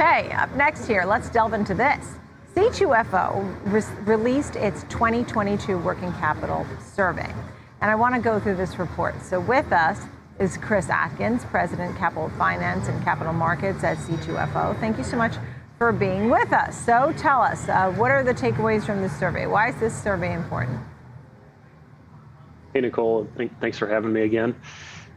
Okay, up next here, let's delve into this. C2FO re- released its 2022 working capital survey. And I want to go through this report. So with us is Chris Atkins, President Capital Finance and Capital Markets at C2FO. Thank you so much for being with us. So tell us, uh, what are the takeaways from this survey? Why is this survey important? Hey, Nicole, thanks for having me again.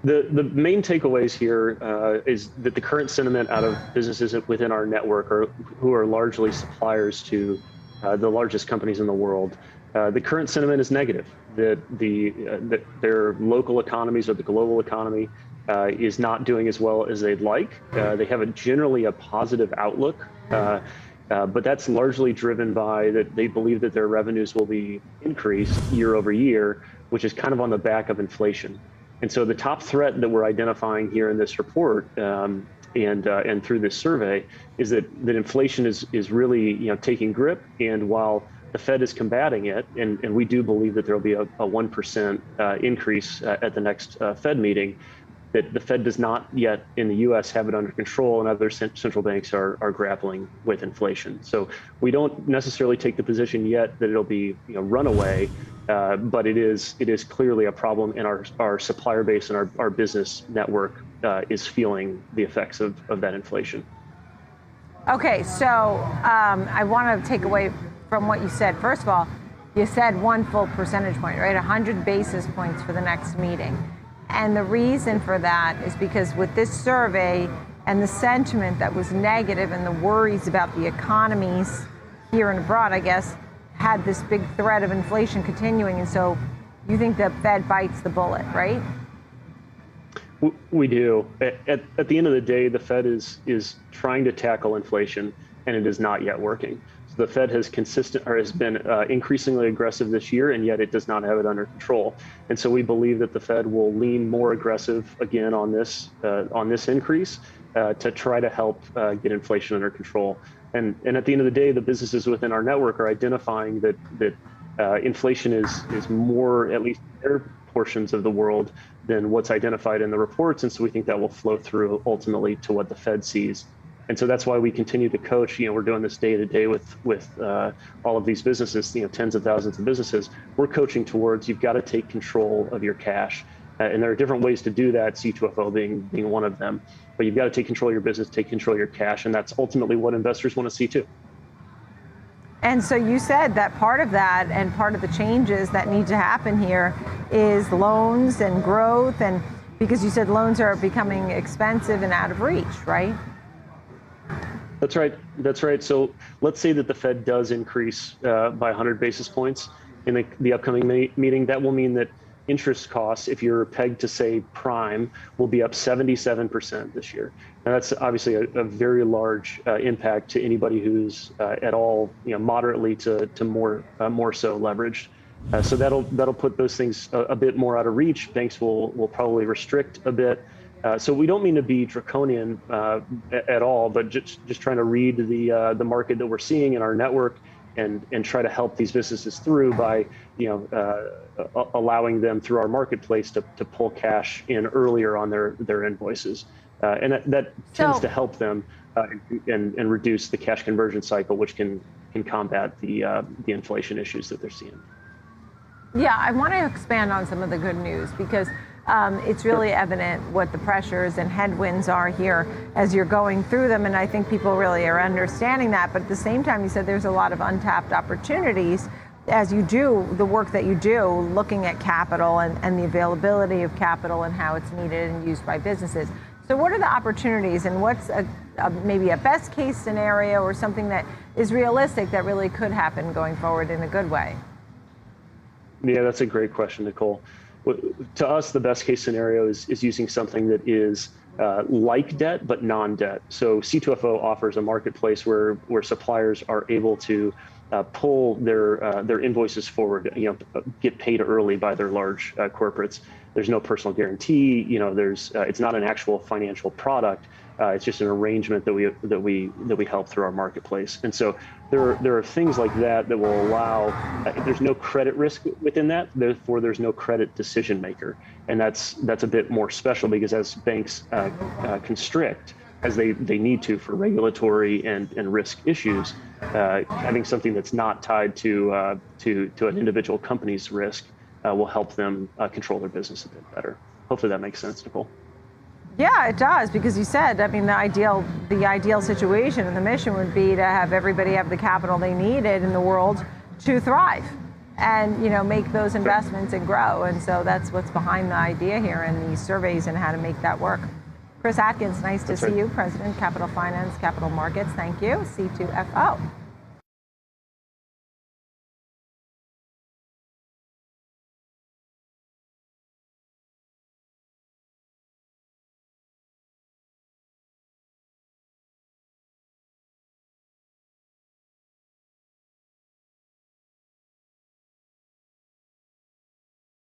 The, the main takeaways here uh, is that the current sentiment out of businesses within our network are, who are largely suppliers to uh, the largest companies in the world. Uh, the current sentiment is negative. That the uh, that their local economies or the global economy uh, is not doing as well as they'd like. Uh, they have a generally a positive outlook. but that's largely driven by that they believe that their revenues will be increased year over year, which is kind of on the back of inflation. And so the top threat that we're identifying here in this report um, and uh, and through this survey is that that inflation is is really you know taking grip. And while the Fed is combating it, and, and we do believe that there will be a, a 1% uh, increase uh, at the next uh, Fed meeting, that the Fed does not yet in the US have it under control, and other central banks are, are grappling with inflation. So we don't necessarily take the position yet that it'll be you know, runaway, uh, but it is it is clearly a problem, and our our supplier base and our, our business network uh, is feeling the effects of, of that inflation. Okay, so um, I want to take away from what you said. First of all, you said one full percentage point, right? 100 basis points for the next meeting. And the reason for that is because with this survey and the sentiment that was negative and the worries about the economies here and abroad, I guess, had this big threat of inflation continuing. And so you think the Fed bites the bullet, right? We do. At, at the end of the day, the Fed is is trying to tackle inflation, and it is not yet working. So the Fed has consistent or has been uh, increasingly aggressive this year, and yet it does not have it under control. And so we believe that the Fed will lean more aggressive again on this uh, on this increase uh, to try to help uh, get inflation under control. And, and at the end of the day, the businesses within our network are identifying that, that uh, inflation is, is more, at least their portions of the world, than what's identified in the reports. And so we think that will flow through ultimately to what the Fed sees. And so that's why we continue to coach. You know, we're doing this day to day with with uh, all of these businesses. You know, tens of thousands of businesses. We're coaching towards you've got to take control of your cash, uh, and there are different ways to do that. C2FO being being one of them but you've got to take control of your business, take control of your cash, and that's ultimately what investors want to see too. And so you said that part of that and part of the changes that need to happen here is loans and growth, and because you said loans are becoming expensive and out of reach, right? That's right. That's right. So let's say that the Fed does increase uh, by 100 basis points in the, the upcoming meeting. That will mean that interest costs, if you're pegged to say prime, will be up 77% this year. And that's obviously a, a very large uh, impact to anybody who's uh, at all, you know, moderately to, to more uh, more so leveraged. Uh, so that'll that'll put those things a, a, bit more out of reach. Banks will will probably restrict a bit. Uh, so we don't mean to be draconian uh, at all, but just just trying to read the the market that we're seeing in our network and and try to help these businesses through by you know uh, allowing them through our marketplace to, to pull cash in earlier on their their invoices. Uh, and that, that so, tends to help them uh, and and reduce the cash conversion cycle which can can combat the uh, the inflation issues that they're seeing. Yeah i want to expand on some of the good news because um, it's really evident what the pressures and headwinds are here as you're going through them. And I think people really are understanding that. But at the same time, you said there's a lot of untapped opportunities as you do the work that you do, looking at capital and, and the availability of capital and how it's needed and used by businesses. So, what are the opportunities, and what's a, a, maybe a best case scenario or something that is realistic that really could happen going forward in a good way? Yeah, that's a great question, Nicole to us, the best case scenario is, is using something that is uh, like debt but non-debt. So C2FO offers a marketplace where where suppliers are able to uh, pull their uh, their invoices forward, you know, get paid early by their large uh, corporates. There's no personal guarantee. You know, there's uh, it's not an actual financial product. Uh, it's just an arrangement that we that we that we help through our marketplace. And so there are, there are things like that that will allow. Uh, there's no credit risk within that. Therefore, there's no credit decision maker, and that's that's a bit more special because as banks uh, uh constrict, as they, they need to for regulatory and, and risk issues. Uh, having something that's not tied to, uh, to, to an individual company's risk will help them control their business a bit better. Hopefully that makes sense, Nicole. Yeah, it does because you said, I mean, the ideal the ideal situation and the mission would be to have everybody have the capital they needed in the world to thrive and you know make those investments and grow. And so that's what's behind the idea here and these surveys and how to make that work. Chris Atkins, nice to That's see right. you, President, Capital Finance, Capital Markets. Thank you. C2FO.